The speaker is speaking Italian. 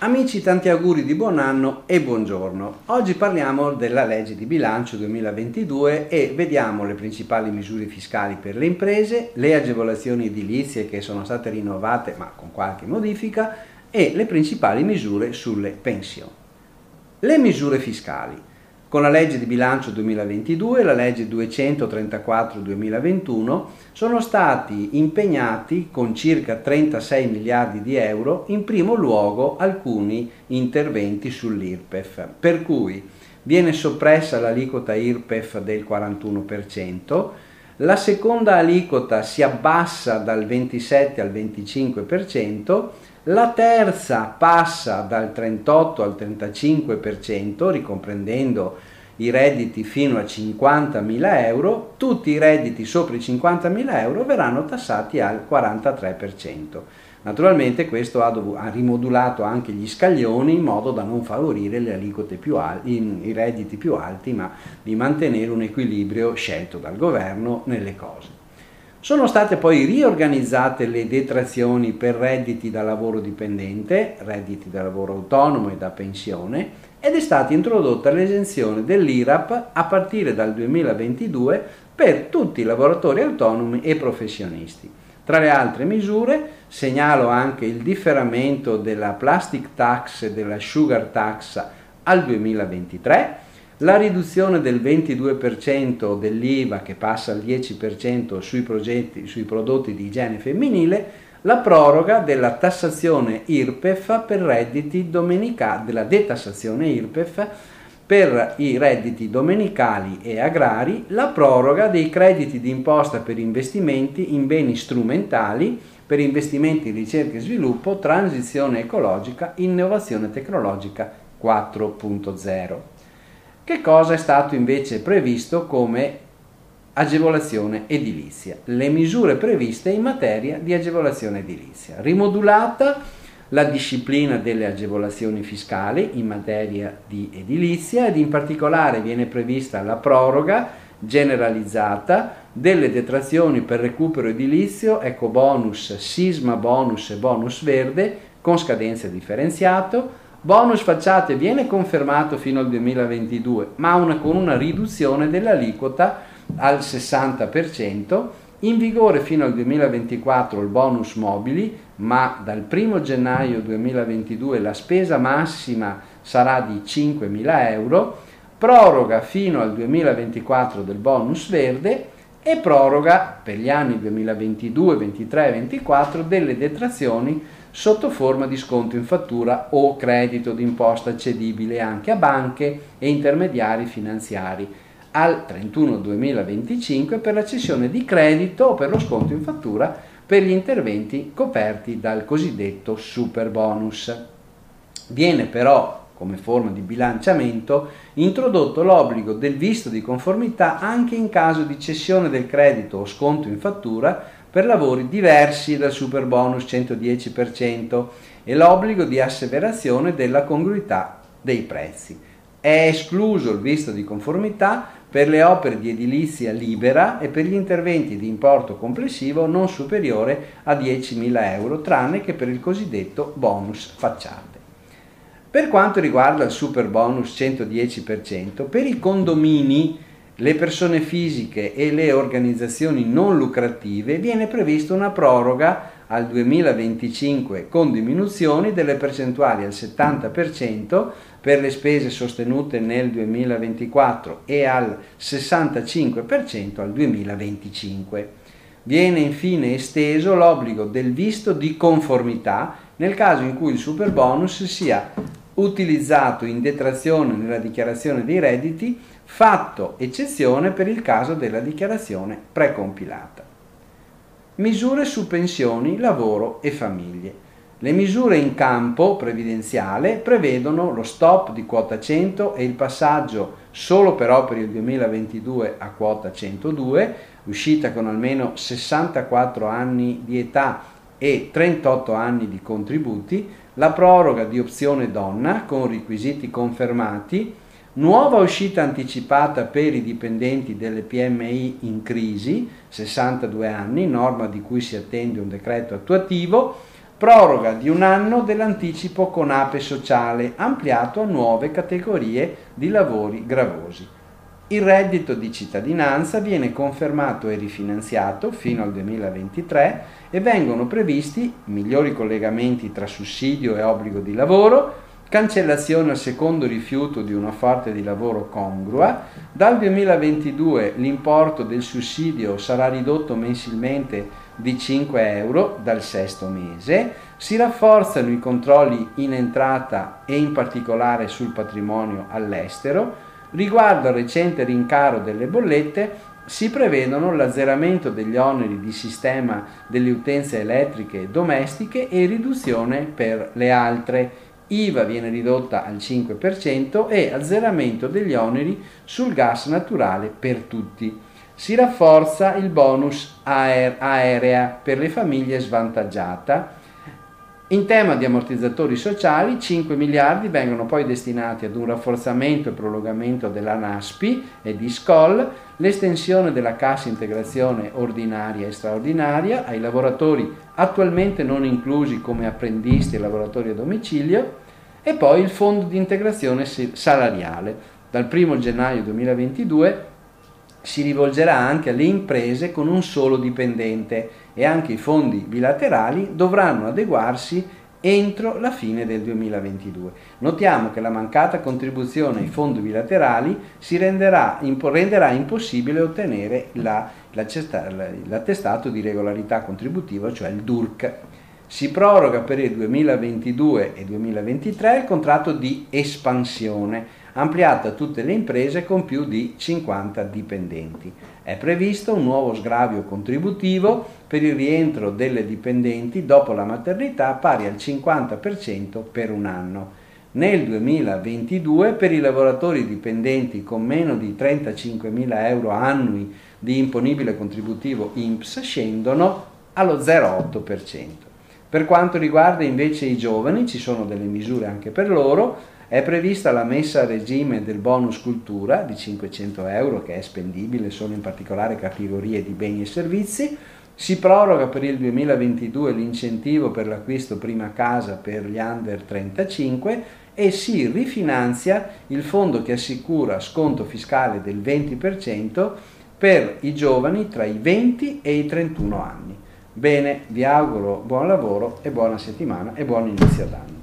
Amici, tanti auguri di buon anno e buongiorno. Oggi parliamo della legge di bilancio 2022 e vediamo le principali misure fiscali per le imprese, le agevolazioni edilizie che sono state rinnovate ma con qualche modifica e le principali misure sulle pensioni. Le misure fiscali. Con la legge di bilancio 2022 e la legge 234-2021 sono stati impegnati con circa 36 miliardi di euro in primo luogo alcuni interventi sull'IRPEF, per cui viene soppressa l'aliquota IRPEF del 41%, la seconda aliquota si abbassa dal 27 al 25%, la terza passa dal 38 al 35%, ricomprendendo i redditi fino a 50.000 euro, tutti i redditi sopra i 50.000 euro verranno tassati al 43%. Naturalmente questo ha, dov- ha, rimodulato anche gli scaglioni in modo da non favorire le aliquote più alti, i redditi più alti, ma di mantenere un equilibrio scelto dal governo nelle cose. Sono state poi riorganizzate le detrazioni per redditi da lavoro dipendente, redditi da lavoro autonomo e da pensione ed è stata introdotta l'esenzione dell'IRAP a partire dal 2022 per tutti i lavoratori autonomi e professionisti. Tra le altre misure segnalo anche il differamento della plastic tax e della sugar tax al 2023 la riduzione del 22% dell'IVA che passa al 10% sui, progetti, sui prodotti di igiene femminile, la proroga della tassazione IRPEF per redditi domenicali, della detassazione IRPEF per i redditi domenicali e agrari, la proroga dei crediti di imposta per investimenti in beni strumentali, per investimenti in ricerca e sviluppo, transizione ecologica, innovazione tecnologica 4.0. Che cosa è stato invece previsto come agevolazione edilizia? Le misure previste in materia di agevolazione edilizia. Rimodulata la disciplina delle agevolazioni fiscali in materia di edilizia ed in particolare viene prevista la proroga generalizzata delle detrazioni per recupero edilizio, eco bonus, sisma bonus e bonus verde con scadenza differenziato, Bonus facciate viene confermato fino al 2022, ma una, con una riduzione dell'aliquota al 60%, in vigore fino al 2024 il bonus mobili, ma dal 1 gennaio 2022 la spesa massima sarà di 5.000 euro, proroga fino al 2024 del bonus verde e proroga per gli anni 2022, 2023 e 2024 delle detrazioni sotto forma di sconto in fattura o credito d'imposta cedibile anche a banche e intermediari finanziari al 31 2025 per la cessione di credito o per lo sconto in fattura per gli interventi coperti dal cosiddetto super bonus. Viene però come forma di bilanciamento, introdotto l'obbligo del visto di conformità anche in caso di cessione del credito o sconto in fattura per lavori diversi dal super bonus 110% e l'obbligo di asseverazione della congruità dei prezzi. È escluso il visto di conformità per le opere di edilizia libera e per gli interventi di importo complessivo non superiore a 10.000 euro, tranne che per il cosiddetto bonus facciate. Per quanto riguarda il super bonus 110%, per i condomini le persone fisiche e le organizzazioni non lucrative viene prevista una proroga al 2025 con diminuzioni delle percentuali al 70% per le spese sostenute nel 2024 e al 65% al 2025. Viene infine esteso l'obbligo del visto di conformità nel caso in cui il super bonus sia utilizzato in detrazione nella dichiarazione dei redditi fatto eccezione per il caso della dichiarazione precompilata. Misure su pensioni, lavoro e famiglie. Le misure in campo previdenziale prevedono lo stop di quota 100 e il passaggio solo però per il 2022 a quota 102, uscita con almeno 64 anni di età e 38 anni di contributi, la proroga di opzione donna con requisiti confermati, nuova uscita anticipata per i dipendenti delle PMI in crisi, 62 anni, norma di cui si attende un decreto attuativo, proroga di un anno dell'anticipo con ape sociale, ampliato a nuove categorie di lavori gravosi. Il reddito di cittadinanza viene confermato e rifinanziato fino al 2023 e vengono previsti migliori collegamenti tra sussidio e obbligo di lavoro, cancellazione al secondo rifiuto di un'offerta di lavoro congrua, dal 2022 l'importo del sussidio sarà ridotto mensilmente di 5 euro dal sesto mese, si rafforzano i controlli in entrata e in particolare sul patrimonio all'estero, riguardo al recente rincaro delle bollette si prevedono l'azzeramento degli oneri di sistema delle utenze elettriche domestiche e riduzione per le altre IVA viene ridotta al 5% e azzeramento degli oneri sul gas naturale per tutti. Si rafforza il bonus aerea per le famiglie svantaggiate. In tema di ammortizzatori sociali, 5 miliardi vengono poi destinati ad un rafforzamento e prolungamento della NASPI e di SCOL, l'estensione della cassa integrazione ordinaria e straordinaria ai lavoratori attualmente non inclusi come apprendisti e lavoratori a domicilio e poi il fondo di integrazione salariale. Dal 1 gennaio 2022 si rivolgerà anche alle imprese con un solo dipendente e anche i fondi bilaterali dovranno adeguarsi entro la fine del 2022. Notiamo che la mancata contribuzione ai fondi bilaterali renderà, renderà impossibile ottenere la, l'attestato di regolarità contributiva, cioè il DURC. Si proroga per il 2022 e 2023 il contratto di espansione, ampliato a tutte le imprese con più di 50 dipendenti. È previsto un nuovo sgravio contributivo per il rientro delle dipendenti dopo la maternità pari al 50% per un anno. Nel 2022 per i lavoratori dipendenti con meno di 35.000 euro annui di imponibile contributivo INPS scendono allo 0,8%. Per quanto riguarda invece i giovani, ci sono delle misure anche per loro, è prevista la messa a regime del bonus cultura di 500 euro che è spendibile solo in particolare categorie di beni e servizi. Si proroga per il 2022 l'incentivo per l'acquisto prima casa per gli under 35 e si rifinanzia il fondo che assicura sconto fiscale del 20% per i giovani tra i 20 e i 31 anni. Bene, vi auguro buon lavoro e buona settimana e buon inizio d'anno.